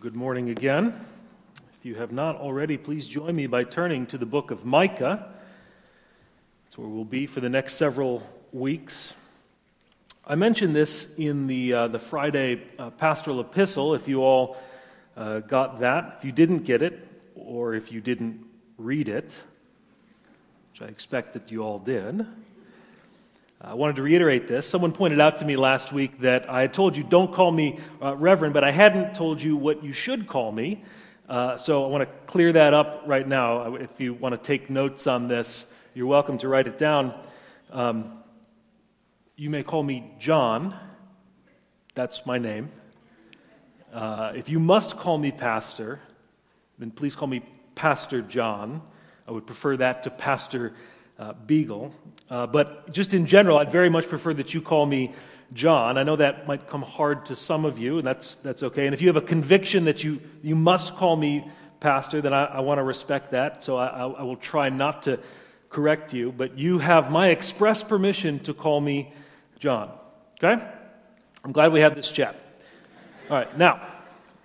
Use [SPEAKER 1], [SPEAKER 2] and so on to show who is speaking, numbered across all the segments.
[SPEAKER 1] Good morning again. If you have not already, please join me by turning to the book of Micah. That's where we'll be for the next several weeks. I mentioned this in the, uh, the Friday uh, pastoral epistle, if you all uh, got that. If you didn't get it, or if you didn't read it, which I expect that you all did, I wanted to reiterate this. Someone pointed out to me last week that I told you, don't call me uh, Reverend, but I hadn't told you what you should call me. Uh, so I want to clear that up right now. If you want to take notes on this, you're welcome to write it down. Um, you may call me John. That's my name. Uh, if you must call me Pastor, then please call me Pastor John. I would prefer that to Pastor uh, Beagle. Uh, but just in general, I'd very much prefer that you call me John. I know that might come hard to some of you, and that's, that's okay. And if you have a conviction that you, you must call me pastor, then I, I want to respect that. So I, I, will try not to correct you. But you have my express permission to call me John. Okay? I'm glad we had this chat. All right, now.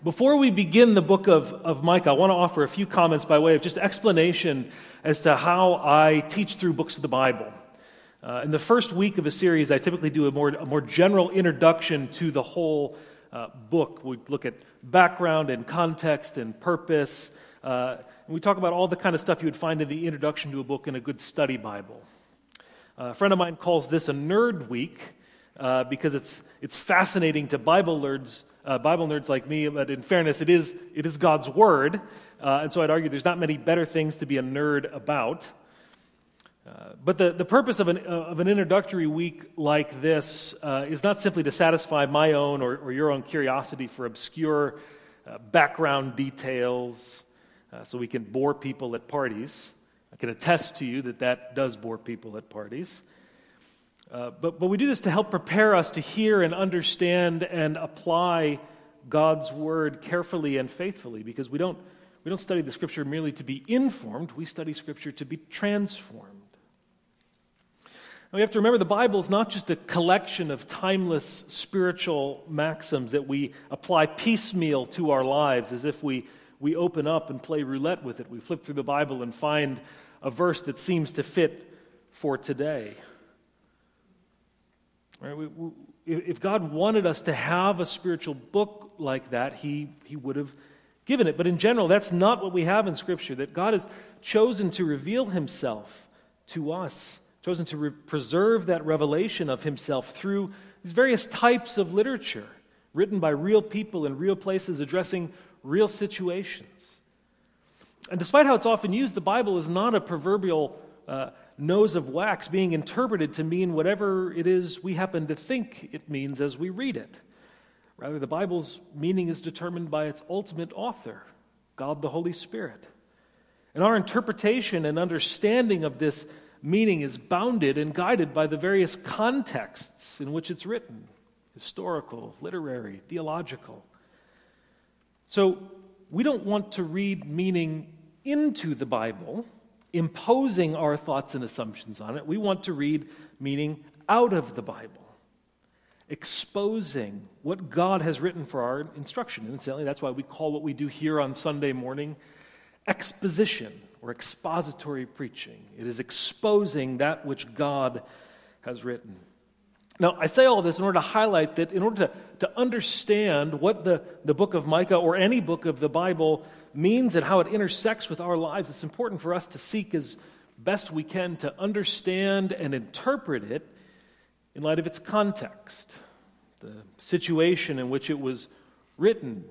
[SPEAKER 1] Before we begin the book of, of Micah, I want to offer a few comments by way of just explanation as to how I teach through books of the Bible. Uh, in the first week of a series, I typically do a more, a more general introduction to the whole uh, book. We look at background and context and purpose. Uh, and we talk about all the kind of stuff you would find in the introduction to a book in a good study Bible. Uh, a friend of mine calls this a nerd week uh, because it's, it's fascinating to Bible nerds uh, Bible nerds like me, but in fairness, it is, it is God's Word. Uh, and so I'd argue there's not many better things to be a nerd about. Uh, but the, the purpose of an, uh, of an introductory week like this uh, is not simply to satisfy my own or, or your own curiosity for obscure uh, background details so we can bore people at parties. I can attest to you that that does bore people at parties. Uh, but, but we do this to help prepare us to hear and understand and apply God's word carefully and faithfully because we don't, we don't study the scripture merely to be informed, we study scripture to be transformed. And we have to remember the Bible is not just a collection of timeless spiritual maxims that we apply piecemeal to our lives as if we, we open up and play roulette with it. We flip through the Bible and find a verse that seems to fit for today. Right? We, we, if God wanted us to have a spiritual book like that, he, he would have given it. But in general, that's not what we have in Scripture, that God has chosen to reveal Himself to us, chosen to re- preserve that revelation of Himself through these various types of literature written by real people in real places addressing real situations. And despite how it's often used, the Bible is not a proverbial uh, nose of wax being interpreted to mean whatever it is we happen to think it means as we read it. Rather, the Bible's meaning is determined by its ultimate author, God the Holy Spirit. And our interpretation and understanding of this meaning is bounded and guided by the various contexts in which it's written historical, literary, theological. So, we don't want to read meaning into the Bible imposing our thoughts and assumptions on it. We want to read meaning out of the Bible, exposing what God has written for our instruction. And incidentally, that's why we call what we do here on Sunday morning exposition or expository preaching. It is exposing that which God has written. Now, I say all this in order to highlight that in order to, to understand what the, the book of Micah or any book of the Bible means and how it intersects with our lives, it's important for us to seek as best we can to understand and interpret it in light of its context, the situation in which it was written,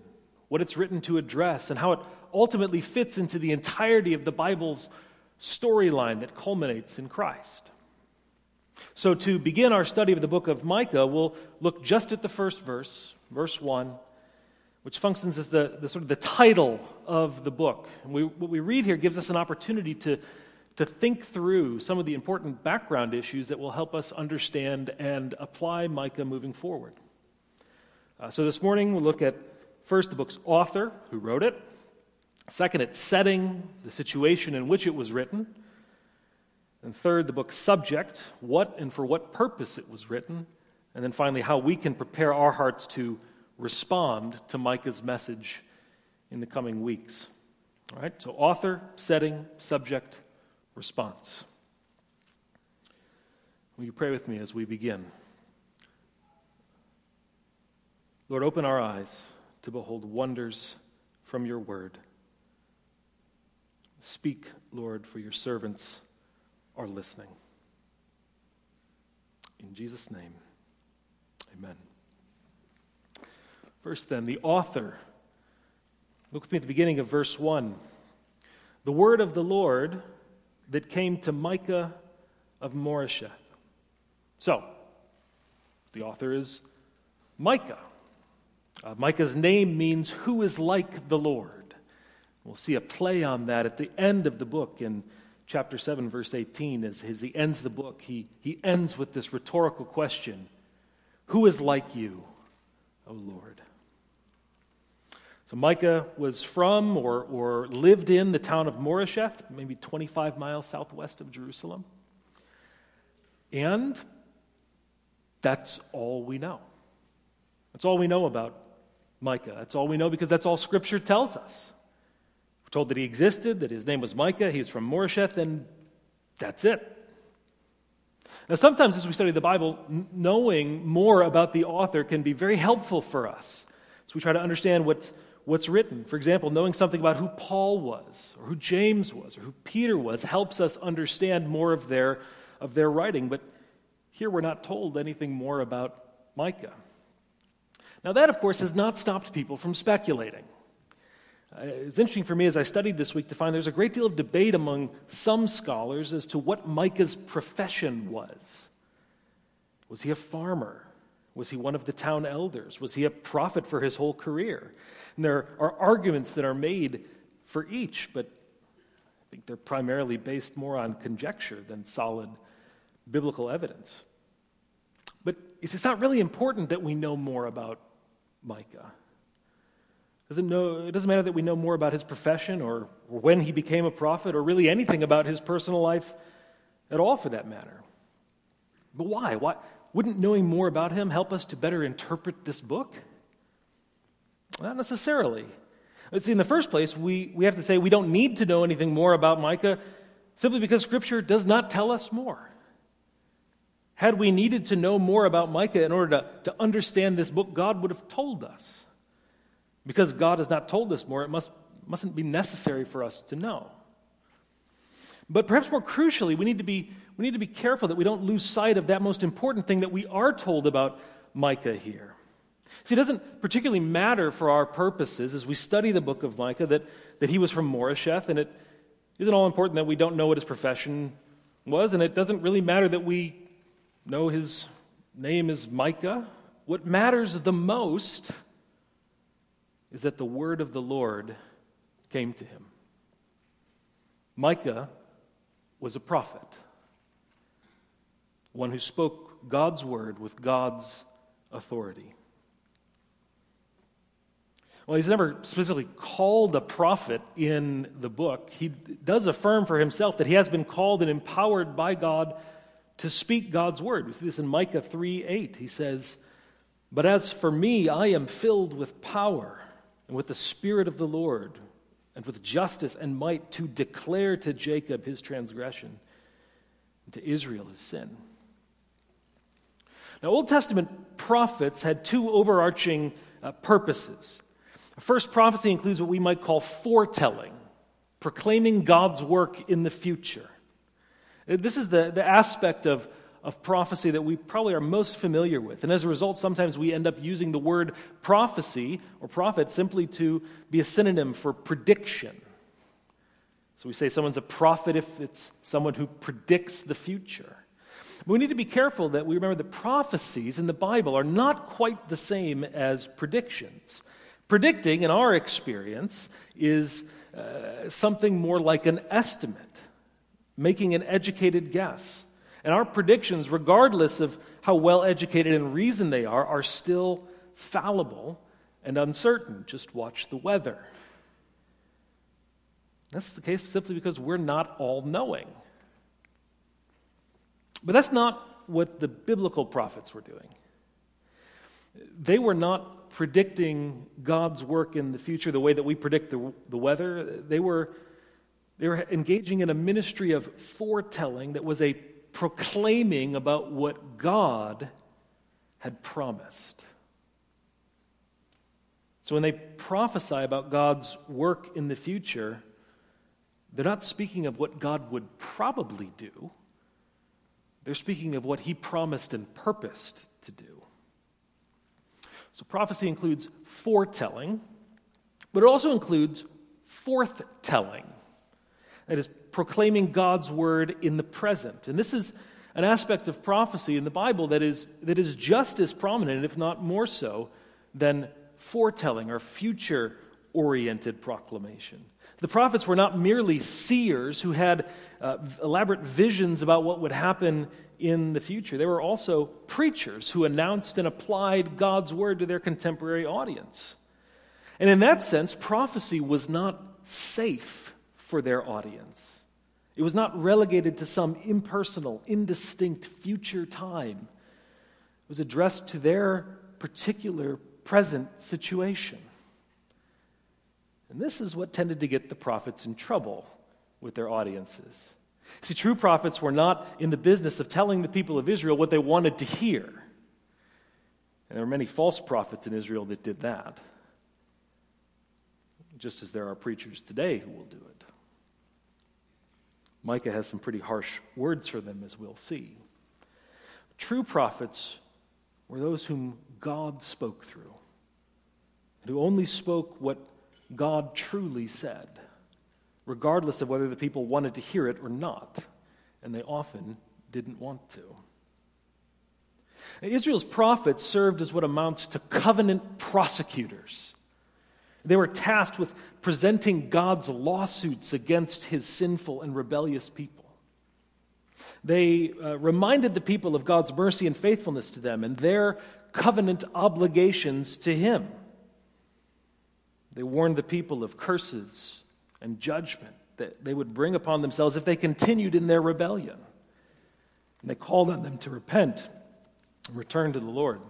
[SPEAKER 1] what it's written to address, and how it ultimately fits into the entirety of the Bible's storyline that culminates in Christ. So, to begin our study of the book of Micah, we'll look just at the first verse, verse 1, which functions as the, the sort of the title of the book. And we, what we read here gives us an opportunity to, to think through some of the important background issues that will help us understand and apply Micah moving forward. Uh, so, this morning we'll look at first the book's author, who wrote it, second, its setting, the situation in which it was written. And third, the book's subject, what and for what purpose it was written. And then finally, how we can prepare our hearts to respond to Micah's message in the coming weeks. All right, so author, setting, subject, response. Will you pray with me as we begin? Lord, open our eyes to behold wonders from your word. Speak, Lord, for your servants are listening. In Jesus' name, amen. First, then, the author. Look with me at the beginning of verse 1. The word of the Lord that came to Micah of Moresheth. So, the author is Micah. Uh, Micah's name means who is like the Lord. We'll see a play on that at the end of the book in chapter 7, verse 18. As, as he ends the book, he, he ends with this rhetorical question Who is like you, O Lord? So Micah was from or, or lived in the town of Moresheth, maybe 25 miles southwest of Jerusalem. And that's all we know. That's all we know about Micah. That's all we know because that's all Scripture tells us. We're told that he existed, that his name was Micah, he was from Moresheth, and that's it. Now, sometimes as we study the Bible, knowing more about the author can be very helpful for us. So we try to understand what's, what's written. For example, knowing something about who Paul was, or who James was, or who Peter was, helps us understand more of their, of their writing. But here we're not told anything more about Micah. Now, that, of course, has not stopped people from speculating. Uh, it's interesting for me as I studied this week to find there's a great deal of debate among some scholars as to what Micah's profession was. Was he a farmer? Was he one of the town elders? Was he a prophet for his whole career? And there are arguments that are made for each, but I think they're primarily based more on conjecture than solid biblical evidence. But it's not really important that we know more about Micah. Doesn't know, it doesn't matter that we know more about his profession or, when he became a prophet or really anything about his personal life at all for that matter. But why? why? Wouldn't knowing more about him help us to better interpret this book? Not necessarily. See, in the first place, we, we have to say we don't need to know anything more about Micah simply because Scripture does not tell us more. Had we needed to know more about Micah in order to, to understand this book, God would have told us. Because God has not told us more, it must, mustn't be necessary for us to know. But perhaps more crucially, we need, to be, we need to be careful that we don't lose sight of that most important thing that we are told about Micah here. See, it doesn't particularly matter for our purposes as we study the book of Micah that, that he was from Moresheth, and it isn't all important that we don't know what his profession was, and it doesn't really matter that we know his name is Micah. What matters the most is that the word of the Lord came to him. Micah was a prophet, one who spoke God's word with God's authority. Well, he's never specifically called a prophet in the book. He does affirm for himself that he has been called and empowered by God to speak God's word. We see this in Micah 3 8. He says, But as for me, I am filled with power and with the Spirit of the Lord and with justice and might to declare to Jacob his transgression and to Israel his sin. Now, Old Testament prophets had two overarching uh, purposes. First prophecy includes what we might call foretelling, proclaiming God's work in the future. This is the, the aspect of, of prophecy that we probably are most familiar with. And as a result, sometimes we end up using the word prophecy or prophet simply to be a synonym for prediction. So we say someone's a prophet if it's someone who predicts the future. But we need to be careful that we remember that prophecies in the Bible are not quite the same as predictions. Predicting, in our experience, is uh, something more like an estimate making an educated guess. And our predictions, regardless of how well educated and reasoned they are, are still fallible and uncertain. Just watch the weather. That's the case simply because we're not all knowing. But that's not what the biblical prophets were doing. They were not predicting God's work in the future the way that we predict the, the weather. They were, they were engaging in a ministry of foretelling that was a proclaiming about what God had promised. So when they prophesy about God's work in the future, they're not speaking of what God would probably do. They're speaking of what he promised and purposed to do. So prophecy includes foretelling, but it also includes forthtelling. That is, proclaiming God's word in the present. And this is an aspect of prophecy in the Bible that is, that is just as prominent, if not more so, than foretelling or future oriented proclamation. The prophets were not merely seers who had uh, elaborate visions about what would happen in the future. They were also preachers who announced and applied God's word to their contemporary audience. And in that sense, prophecy was not safe for their audience. It was not relegated to some impersonal, indistinct future time. It was addressed to their particular present situation. And this is what tended to get the prophets in trouble with their audiences. See, true prophets were not in the business of telling the people of Israel what they wanted to hear. And there were many false prophets in Israel that did that, just as there are preachers today who will do it. Micah has some pretty harsh words for them, as we'll see. True prophets were those whom God spoke through, and who only spoke what God truly said, regardless of whether the people wanted to hear it or not, and they often didn't want to. Israel's prophets served as what amounts to covenant prosecutors. They were tasked with presenting God's lawsuits against his sinful and rebellious people. They uh, reminded the people of God's mercy and faithfulness to them and their covenant obligations to him. They warned the people of curses and judgment that they would bring upon themselves if they continued in their rebellion. And they called on them to repent and return to the Lord.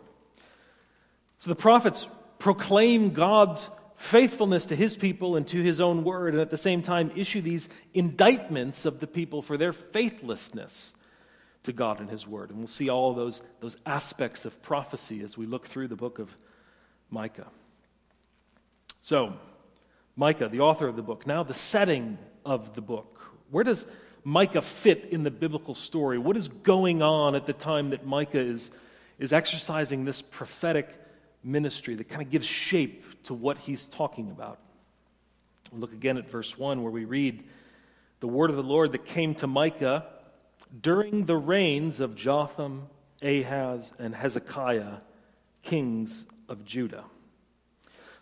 [SPEAKER 1] So the prophets proclaim God's faithfulness to his people and to his own word, and at the same time issue these indictments of the people for their faithlessness to God and his word. And we'll see all those, those aspects of prophecy as we look through the book of Micah. So, Micah, the author of the book, now the setting of the book. Where does Micah fit in the biblical story? What is going on at the time that Micah is, is exercising this prophetic ministry that kind of gives shape to what he's talking about? Look again at verse 1 where we read the word of the Lord that came to Micah during the reigns of Jotham, Ahaz, and Hezekiah, kings of Judah.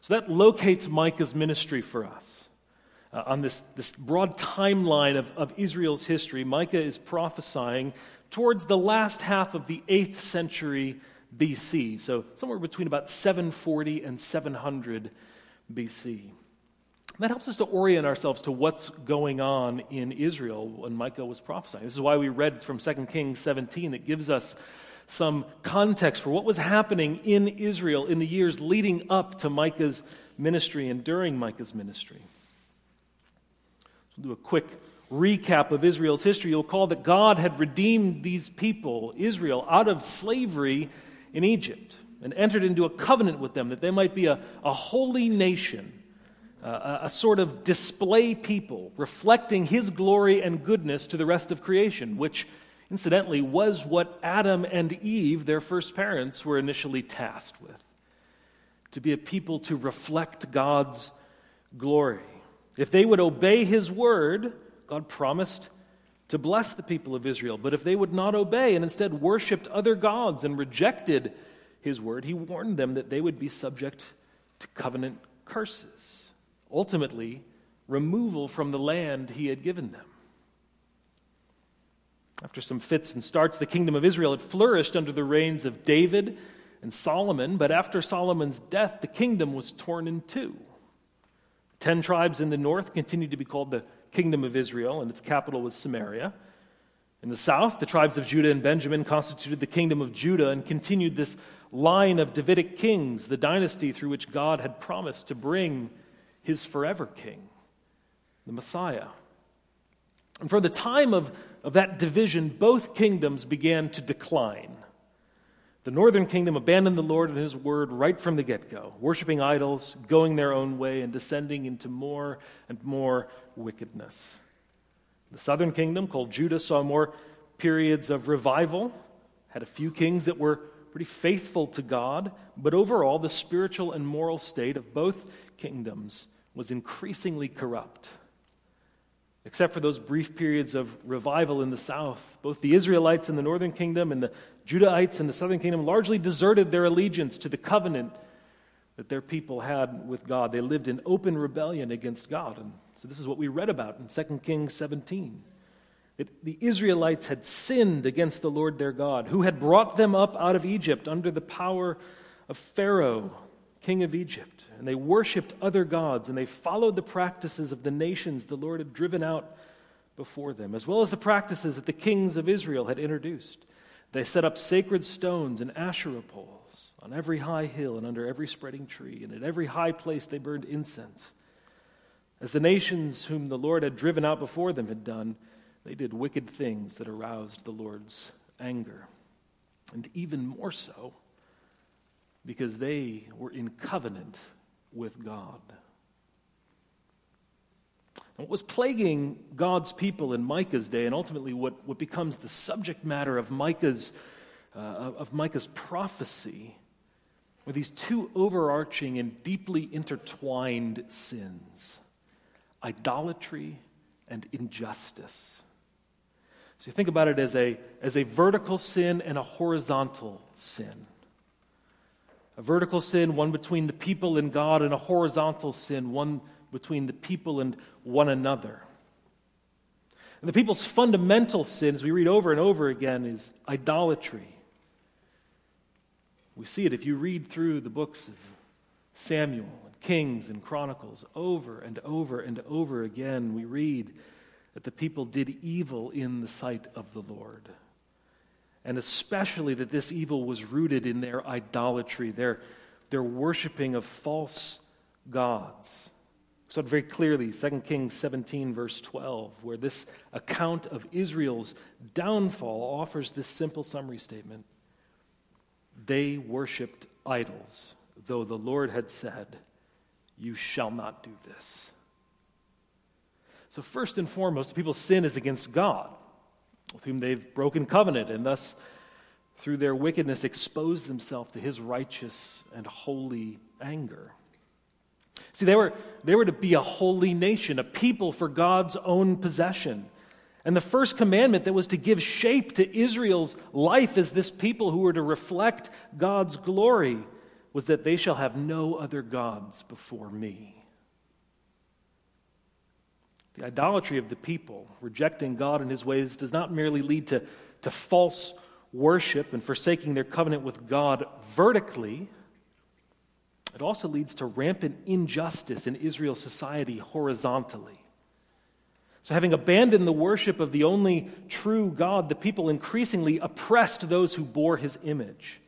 [SPEAKER 1] So that locates Micah's ministry for us. Uh, on this, this broad timeline of, of Israel's history, Micah is prophesying towards the last half of the 8th century BC, so somewhere between about 740 and 700 BC. That helps us to orient ourselves to what's going on in Israel when Micah was prophesying. This is why we read from 2 Kings 17 that gives us some context for what was happening in Israel in the years leading up to Micah's ministry and during Micah's ministry. So we'll do a quick recap of Israel's history. You'll recall that God had redeemed these people, Israel, out of slavery in Egypt and entered into a covenant with them that they might be a, a holy nation, a, a sort of display people, reflecting his glory and goodness to the rest of creation, which incidentally, was what Adam and Eve, their first parents, were initially tasked with to be a people to reflect God's glory. If they would obey his word, God promised to bless the people of Israel. But if they would not obey and instead worshiped other gods and rejected his word, he warned them that they would be subject to covenant curses, ultimately, removal from the land he had given them. After some fits and starts, the kingdom of Israel had flourished under the reigns of David and Solomon, but after Solomon's death, the kingdom was torn in two. Ten tribes in the north continued to be called the kingdom of Israel, and its capital was Samaria. In the south, the tribes of Judah and Benjamin constituted the kingdom of Judah and continued this line of Davidic kings, the dynasty through which God had promised to bring his forever king, the Messiah. And for the time of, of that division, both kingdoms began to decline. The northern kingdom abandoned the Lord and his word right from the get go, worshiping idols, going their own way, and descending into more and more wickedness. The southern kingdom, called Judah, saw more periods of revival, had a few kings that were pretty faithful to God, but overall, the spiritual and moral state of both kingdoms was increasingly corrupt. Except for those brief periods of revival in the south, both the Israelites in the northern kingdom and the Judahites in the southern kingdom largely deserted their allegiance to the covenant that their people had with God. They lived in open rebellion against God. And so this is what we read about in 2 Kings 17. That the Israelites had sinned against the Lord their God, who had brought them up out of Egypt under the power of Pharaoh, king of Egypt. And they worshiped other gods, and they followed the practices of the nations the Lord had driven out before them, as well as the practices that the kings of Israel had introduced. They set up sacred stones and Asherah poles on every high hill and under every spreading tree, and at every high place they burned incense. As the nations whom the Lord had driven out before them had done, they did wicked things that aroused the Lord's anger. And even more so, because they were in covenant with God. what was plaguing God's people in Micah's day, and ultimately what, what becomes the subject matter of Micah's, uh, of Micah's prophecy, were these two overarching and deeply intertwined sins idolatry and injustice. So you think about it as a, as a vertical sin and a horizontal sin. A vertical sin, one between the people and God, and a horizontal sin, one between the people and one another. And the people's fundamental sin, as we read over and over again, is idolatry. We see it if you read through the books of Samuel Kings and Chronicles, over and over and over again, we read that the people did evil in the sight of the Lord. And especially that this evil was rooted in their idolatry, their, their worshiping of false gods. So very clearly, 2 Kings 17, verse 12, where this account of Israel's downfall offers this simple summary statement. They worshiped idols, though the Lord had said, you shall not do this. So, first and foremost, people's sin is against God, with whom they've broken covenant, and thus, through their wickedness, exposed themselves to his righteous and holy anger. See, they were, they were to be a holy nation, a people for God's own possession. And the first commandment that was to give shape to Israel's life as this people who were to reflect God's glory was that they shall have no other gods before me. The idolatry of the people, rejecting God and his ways, does not merely lead to, to false worship and forsaking their covenant with God vertically, it also leads to rampant injustice in Israel's society horizontally. So, having abandoned the worship of the only true God, the people increasingly oppressed those who bore his image.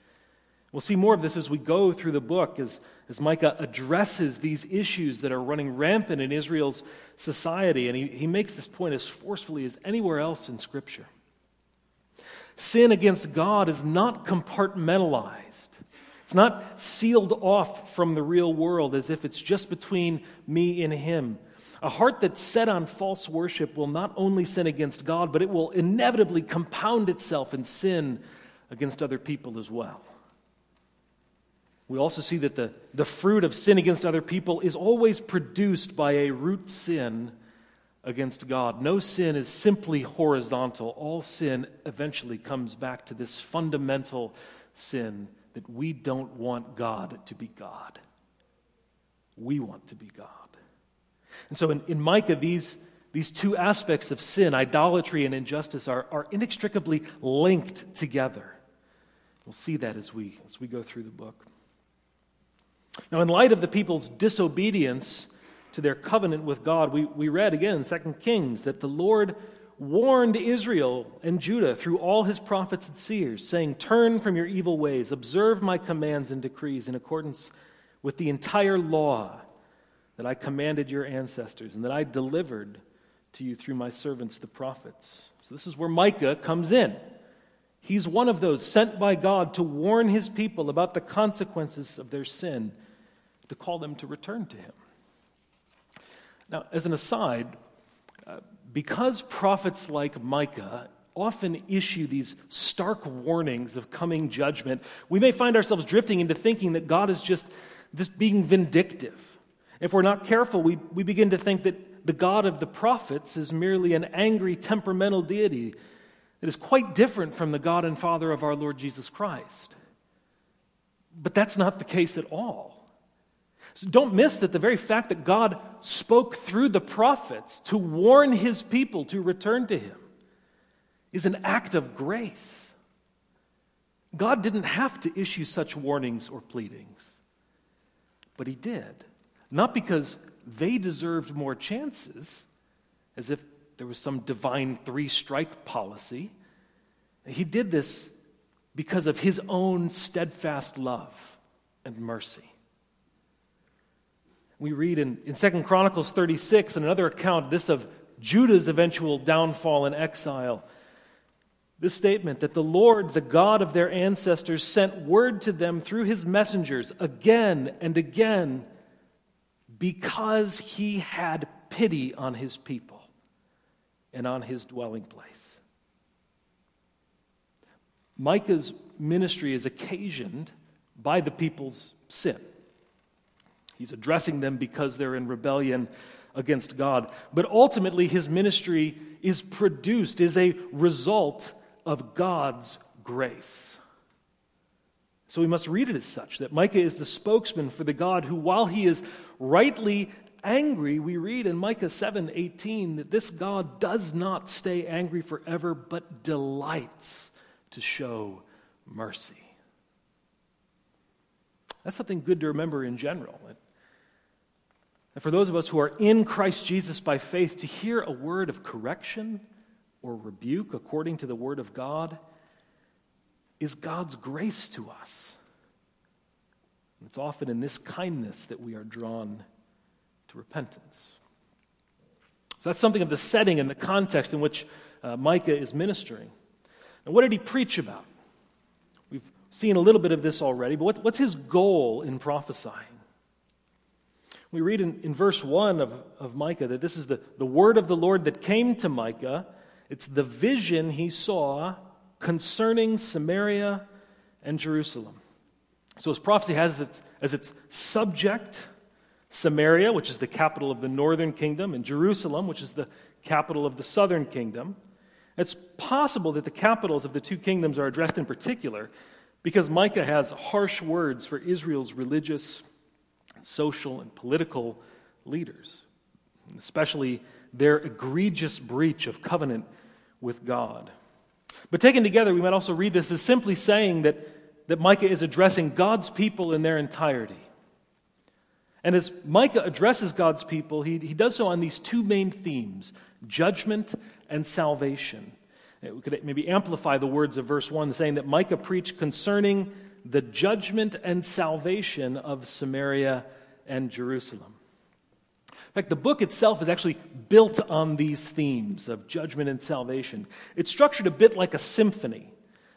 [SPEAKER 1] We'll see more of this as we go through the book, as, as Micah addresses these issues that are running rampant in Israel's society. And he, he makes this point as forcefully as anywhere else in Scripture. Sin against God is not compartmentalized, it's not sealed off from the real world as if it's just between me and Him. A heart that's set on false worship will not only sin against God, but it will inevitably compound itself in sin against other people as well. We also see that the, the fruit of sin against other people is always produced by a root sin against God. No sin is simply horizontal. All sin eventually comes back to this fundamental sin that we don't want God to be God. We want to be God. And so in, in Micah, these, these two aspects of sin, idolatry and injustice, are, are inextricably linked together. We'll see that as we, as we go through the book. Now, in light of the people's disobedience to their covenant with God, we, we read again in 2 Kings that the Lord warned Israel and Judah through all his prophets and seers, saying, Turn from your evil ways, observe my commands and decrees in accordance with the entire law that I commanded your ancestors and that I delivered to you through my servants, the prophets. So, this is where Micah comes in. He's one of those sent by God to warn his people about the consequences of their sin, to call them to return to him. Now, as an aside, uh, because prophets like Micah often issue these stark warnings of coming judgment, we may find ourselves drifting into thinking that God is just this being vindictive. If we're not careful, we, we begin to think that the God of the prophets is merely an angry, temperamental deity that is quite different from the God and Father of our Lord Jesus Christ. But that's not the case at all. So don't miss that the very fact that God spoke through the prophets to warn his people to return to him is an act of grace. God didn't have to issue such warnings or pleadings, but he did. Not because they deserved more chances, as if there was some divine three strike policy. He did this because of his own steadfast love and mercy. We read in, in 2 Chronicles 36, and another account, this of Judah's eventual downfall and exile. This statement that the Lord, the God of their ancestors, sent word to them through his messengers again and again because he had pity on his people and on his dwelling place. Micah's ministry is occasioned by the people's sin. He's addressing them because they're in rebellion against God. But ultimately, his ministry is produced, is a result of God's grace. So we must read it as such that Micah is the spokesman for the God who, while he is rightly angry, we read in Micah 7 18 that this God does not stay angry forever, but delights to show mercy. That's something good to remember in general. And for those of us who are in Christ Jesus by faith, to hear a word of correction or rebuke according to the word of God is God's grace to us. It's often in this kindness that we are drawn to repentance. So that's something of the setting and the context in which uh, Micah is ministering. And what did he preach about? We've seen a little bit of this already, but what, what's his goal in prophesying? We read in, in verse 1 of, of Micah that this is the, the word of the Lord that came to Micah. It's the vision he saw concerning Samaria and Jerusalem. So his prophecy has its, as its subject Samaria, which is the capital of the northern kingdom, and Jerusalem, which is the capital of the southern kingdom. It's possible that the capitals of the two kingdoms are addressed in particular because Micah has harsh words for Israel's religious social and political leaders, especially their egregious breach of covenant with God. But taken together, we might also read this as simply saying that, that Micah is addressing God's people in their entirety. And as Micah addresses God's people, he, he does so on these two main themes judgment and salvation. We could maybe amplify the words of verse 1, saying that Micah preached concerning the judgment and salvation of Samaria and Jerusalem. In fact, the book itself is actually built on these themes of judgment and salvation. It's structured a bit like a symphony,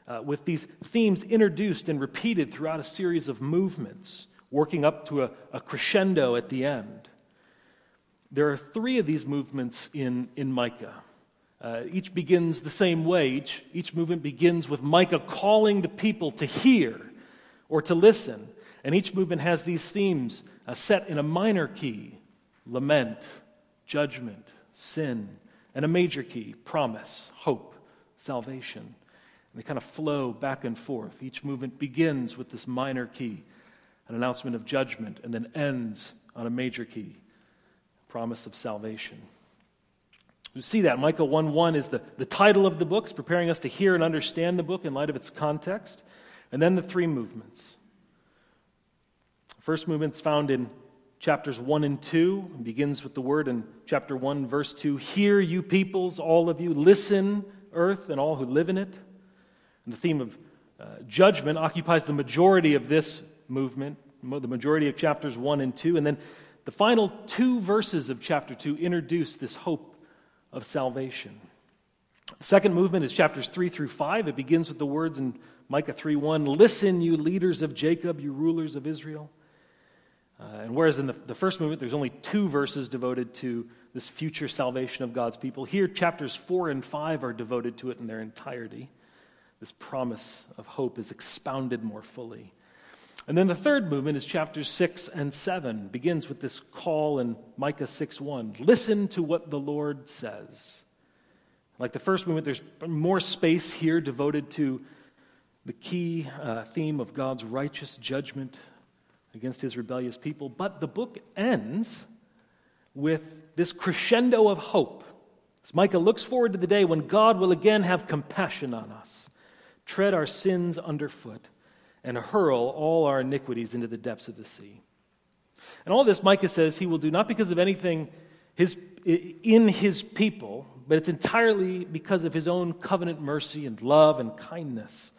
[SPEAKER 1] uh, with these themes introduced and repeated throughout a series of movements, working up to a, a crescendo at the end. There are three of these movements in, in Micah. Uh, each begins the same way. Each, each movement begins with Micah calling the people to hear or to listen. And each movement has these themes uh, set in a minor key lament, judgment, sin, and a major key promise, hope, salvation. And they kind of flow back and forth. Each movement begins with this minor key, an announcement of judgment, and then ends on a major key, promise of salvation. You see that. Micah 1 1 is the, the title of the book, it's preparing us to hear and understand the book in light of its context. And then the three movements. The first movement's found in, chapters 1 and 2. It begins with the word in chapter 1, verse 2 Hear, you peoples, all of you, listen, earth, and all who live in it. And the theme of uh, judgment occupies the majority of this movement, the majority of chapters 1 and 2. And then the final two verses of chapter 2 introduce this hope of salvation. The second movement is chapters 3 through 5. It begins with the words in Micah 3 1 Listen, you leaders of Jacob, you rulers of Israel. Uh, and whereas in the, the first movement there's only two verses devoted to this future salvation of God's people, here chapters 4 and 5 are devoted to it in their entirety. This promise of hope is expounded more fully. And then the third movement is chapters 6 and 7, begins with this call in Micah 6 1. Listen to what the Lord says. Like the first movement, there's more space here devoted to the key uh, theme of God's righteous judgment against his rebellious people. But the book ends with this crescendo of hope. As Micah looks forward to the day when God will again have compassion on us, tread our sins underfoot, and hurl all our iniquities into the depths of the sea. And all this, Micah says, he will do not because of anything his, in his people, but it's entirely because of his own covenant mercy and love and kindness.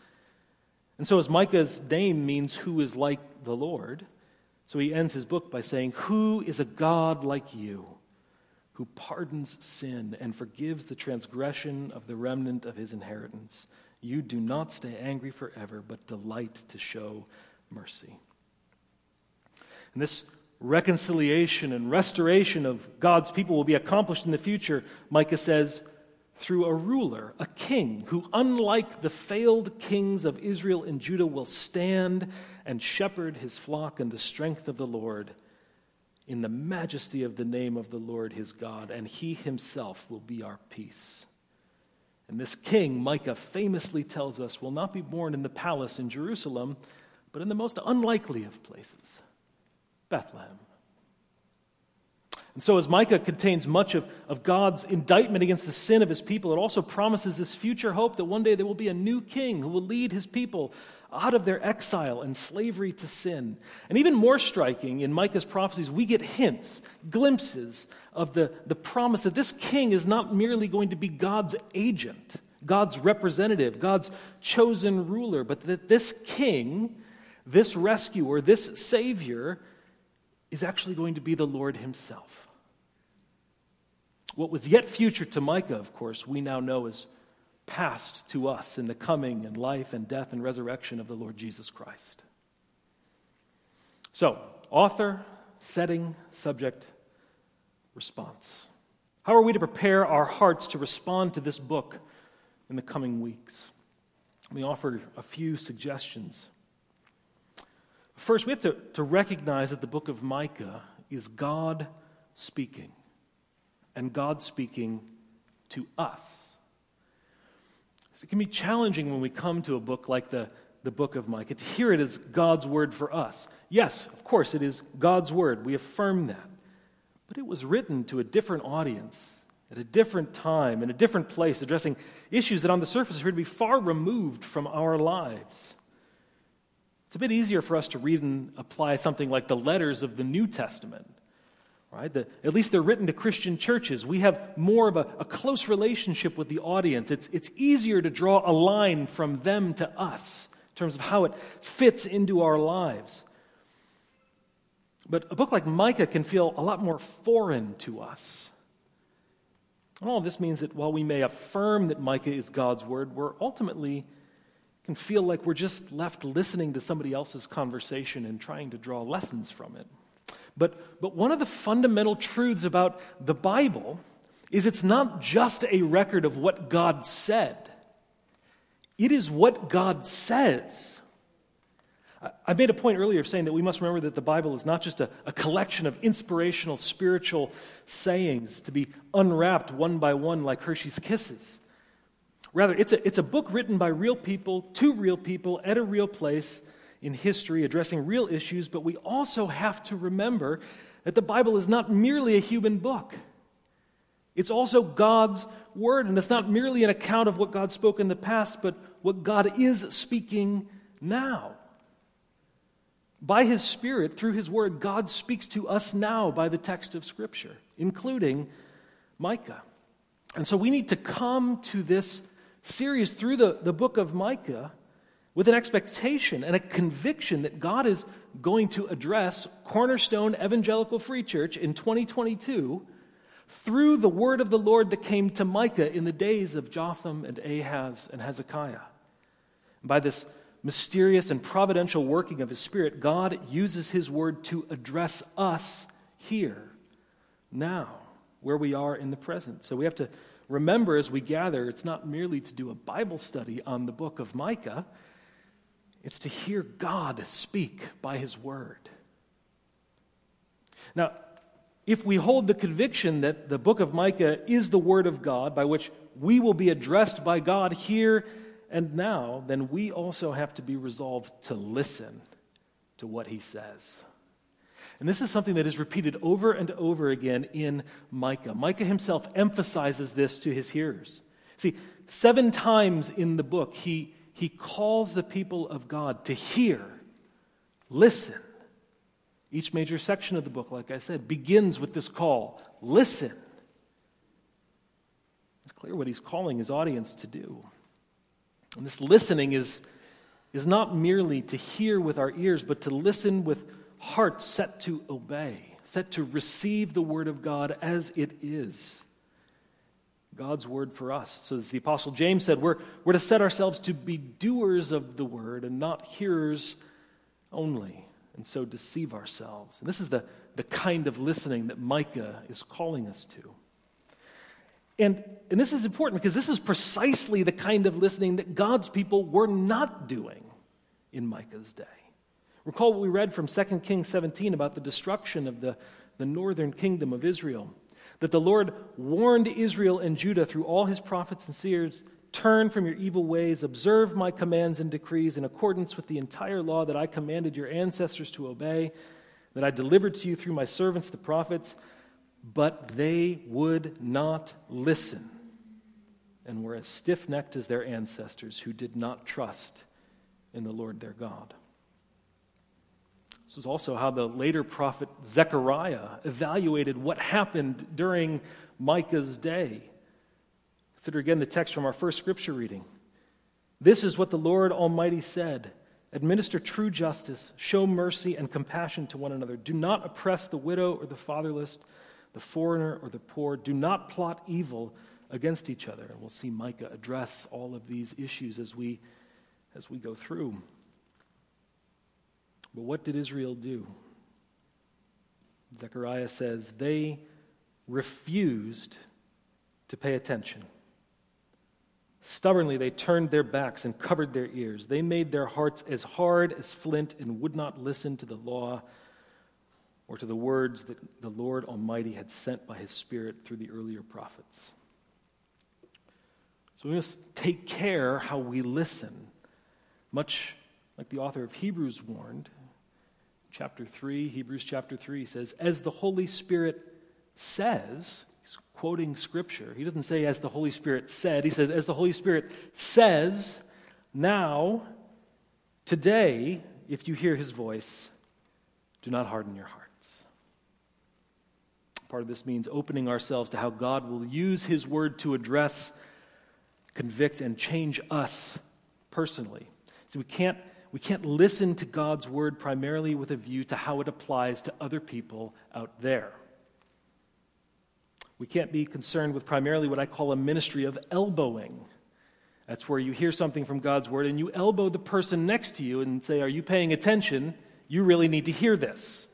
[SPEAKER 1] And so, as Micah's name means who is like the Lord, so he ends his book by saying, Who is a God like you, who pardons sin and forgives the transgression of the remnant of his inheritance? You do not stay angry forever, but delight to show mercy. And this reconciliation and restoration of God's people will be accomplished in the future, Micah says, through a ruler, a king, who, unlike the failed kings of Israel and Judah, will stand and shepherd his flock in the strength of the Lord, in the majesty of the name of the Lord his God, and he himself will be our peace. And this king, Micah famously tells us, will not be born in the palace in Jerusalem, but in the most unlikely of places Bethlehem. And so, as Micah contains much of, of God's indictment against the sin of his people, it also promises this future hope that one day there will be a new king who will lead his people out of their exile and slavery to sin. And even more striking, in Micah's prophecies, we get hints, glimpses of the, the promise that this king is not merely going to be God's agent, God's representative, God's chosen ruler, but that this king, this rescuer, this savior, is actually going to be the Lord himself. What was yet future to Micah, of course, we now know is past to us in the coming and life and death and resurrection of the Lord Jesus Christ. So, author, setting, subject, response. How are we to prepare our hearts to respond to this book in the coming weeks? Let me offer a few suggestions. First, we have to, to recognize that the book of Micah is God speaking and God speaking to us. So it can be challenging when we come to a book like the, the book of Micah to hear it as God's word for us. Yes, of course, it is God's word. We affirm that. But it was written to a different audience at a different time, in a different place, addressing issues that on the surface appear to be far removed from our lives. It's a bit easier for us to read and apply something like the letters of the New Testament Right? The, at least they're written to Christian churches. We have more of a, a close relationship with the audience. It's, it's easier to draw a line from them to us in terms of how it fits into our lives. But a book like Micah can feel a lot more foreign to us. And all this means that while we may affirm that Micah is God's word, we're ultimately can feel like we're just left listening to somebody else's conversation and trying to draw lessons from it. But, but one of the fundamental truths about the Bible is it's not just a record of what God said, it is what God says. I made a point earlier of saying that we must remember that the Bible is not just a, a, collection of inspirational spiritual sayings to be unwrapped one by one like Hershey's Kisses. Rather, it's a, it's a book written by real people, to real people, at a real place, in history addressing real issues, but we also have to remember that the Bible is not merely a human book. It's also God's word, and it's not merely an account of what God spoke in the past, but what God is speaking now. By his Spirit, through his word, God speaks to us now by the text of Scripture, including Micah. And so we need to come to this series through the, the book of Micah with an expectation and a conviction that God is going to address Cornerstone Evangelical Free Church in 2022 through the word of the Lord that came to Micah in the days of Jotham and Ahaz and Hezekiah. By this mysterious and providential working of his Spirit, God uses his word to address us here, now, where we are in the present. So we have to remember as we gather, it's not merely to do a Bible study on the book of Micah, it's to hear God speak by his word. Now, if we hold the conviction that the book of Micah is the word of God by which we will be addressed by God here and now, then we also have to be resolved to listen to what he says. And this is something that is repeated over and over again in Micah. Micah himself emphasizes this to his hearers. See, seven times in the book, he, he calls the people of God to hear, listen. Each major section of the book, like I said, begins with this call listen. It's clear what he's calling his audience to do. And this listening is, is not merely to hear with our ears, but to listen with hearts set to obey, set to receive the word of God as it is. God's word for us. So, as the Apostle James said, we're, we're to set ourselves to be doers of the word and not hearers only, and so deceive ourselves. And this is the, the kind of listening that Micah is calling us to. And, and this is important because this is precisely the kind of listening that God's people were not doing in Micah's day. Recall what we read from 2 Kings 17 about the destruction of the, the northern kingdom of Israel. That the Lord warned Israel and Judah through all his prophets and seers Turn from your evil ways, observe my commands and decrees in accordance with the entire law that I commanded your ancestors to obey, that I delivered to you through my servants the prophets but they would not listen and were as stiff necked as their ancestors who did not trust in the Lord their God. This is also how the later prophet Zechariah evaluated what happened during Micah's day. Consider again the text from our first scripture reading. This is what the Lord Almighty said Administer true justice, show mercy and compassion to one another. Do not oppress the widow or the fatherless the foreigner or the poor. Do not plot evil against each other. And we'll see Micah address all of these issues as we, as we go through. But what did Israel do? Zechariah says they refused to pay attention. Stubbornly, they turned their backs and covered their ears. They made their hearts as hard as flint and would not listen to the law or to the words that the Lord Almighty had sent by his Spirit through the earlier prophets. So we must take care how we listen, much like the author of Hebrews warned. Chapter 3, Hebrews chapter 3 says, As the Holy Spirit says, he's quoting scripture. He doesn't say, As the Holy Spirit said. He says, As the Holy Spirit says, now, today, if you hear his voice, do not harden your hearts. Part of this means opening ourselves to how God will use His word to address, convict, and change us personally. So we can't, we can't listen to God's word primarily with a view to how it applies to other people out there. We can't be concerned with primarily what I call a ministry of elbowing. That's where you hear something from God's word and you elbow the person next to you and say, Are you paying attention? You really need to hear this.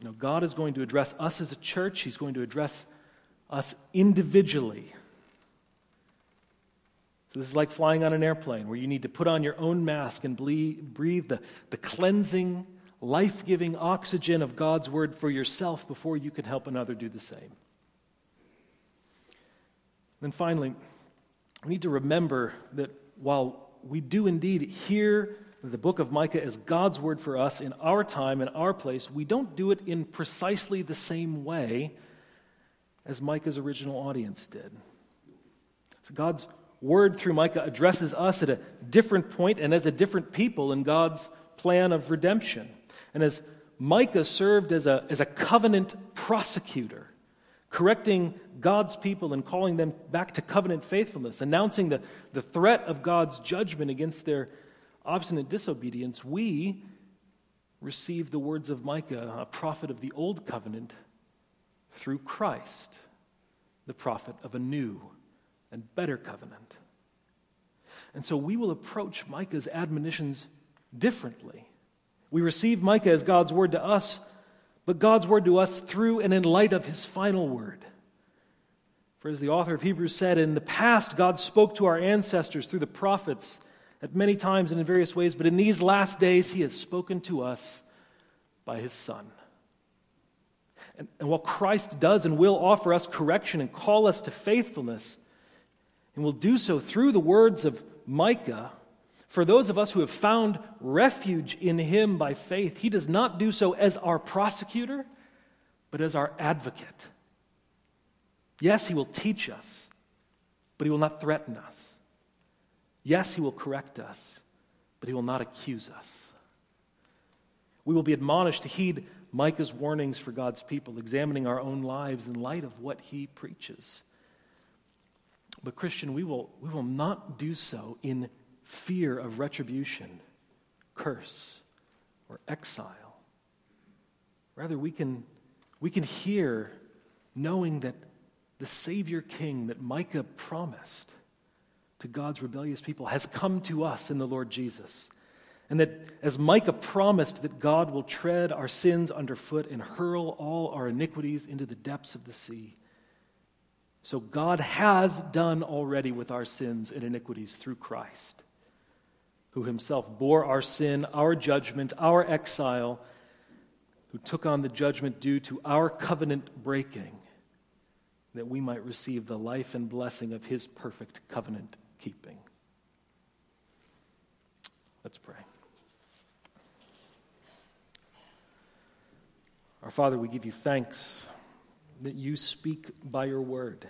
[SPEAKER 1] You God is going to address us as a church, He's going to address us individually. This is like flying on an airplane where you need to put on your own mask and breathe the, the cleansing, life giving oxygen of God's word for yourself before you can help another do the same. And finally, we need to remember that while we do indeed hear the book of Micah as God's word for us in our time, in our place, we don't do it in precisely the same way as Micah's original audience did. So God's word through Micah addresses us at a different point and as a different people in God's plan of redemption. And as Micah served as a, as a covenant prosecutor, correcting God's people and calling them back to covenant faithfulness, announcing the, the threat of God's judgment against their obstinate disobedience, we receive the words of Micah, a prophet of the old covenant, through Christ, the prophet of a new and better covenant. And so we will approach Micah's admonitions differently. We receive Micah as God's word to us, but God's word to us through and in light of his final word. For as the author of Hebrews said, in the past, God spoke to our ancestors through the prophets at many times and in various ways, but in these last days, he has spoken to us by his Son. And, and while Christ does and will offer us correction and call us to faithfulness, and will do so through the words of Micah, for those of us who have found refuge in him by faith, he does not do so as our prosecutor, but as our advocate. Yes, he will teach us, but he will not threaten us. Yes, he will correct us, but he will not accuse us. We will be admonished to heed Micah's warnings for God's people, examining our own lives in light of what he preaches. But, Christian, we will, we will not do so in fear of retribution, curse, or exile. Rather, we can, we can hear knowing that the Savior King that Micah promised to God's rebellious people has come to us in the Lord Jesus. And that as Micah promised that God will tread our sins underfoot and hurl all our iniquities into the depths of the sea. So God has done already with our sins and iniquities through Christ, who himself bore our sin, our judgment, our exile, who took on the judgment due to our covenant breaking, that we might receive the life and blessing of his perfect covenant keeping. Let's pray. Our Father, we give you thanks that you speak by your word,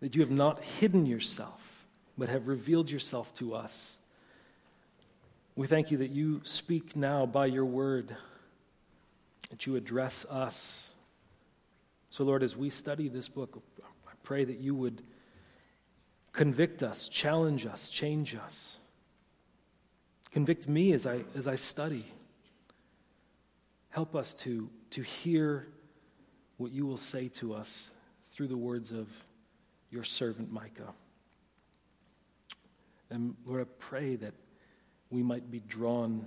[SPEAKER 1] that you have not hidden yourself, but have revealed yourself to us. We thank you that you speak now by your word, that you address us. So, Lord, as we study this book, I pray that you would convict us, challenge us, change us. Convict me as I, as I study. Help us to, to hear what you will say to us through the words of your servant Micah. And Lord, I pray that we might be drawn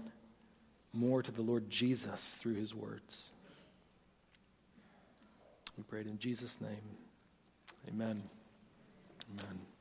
[SPEAKER 1] more to the Lord Jesus through his words. We pray it in Jesus' name. Amen. Amen.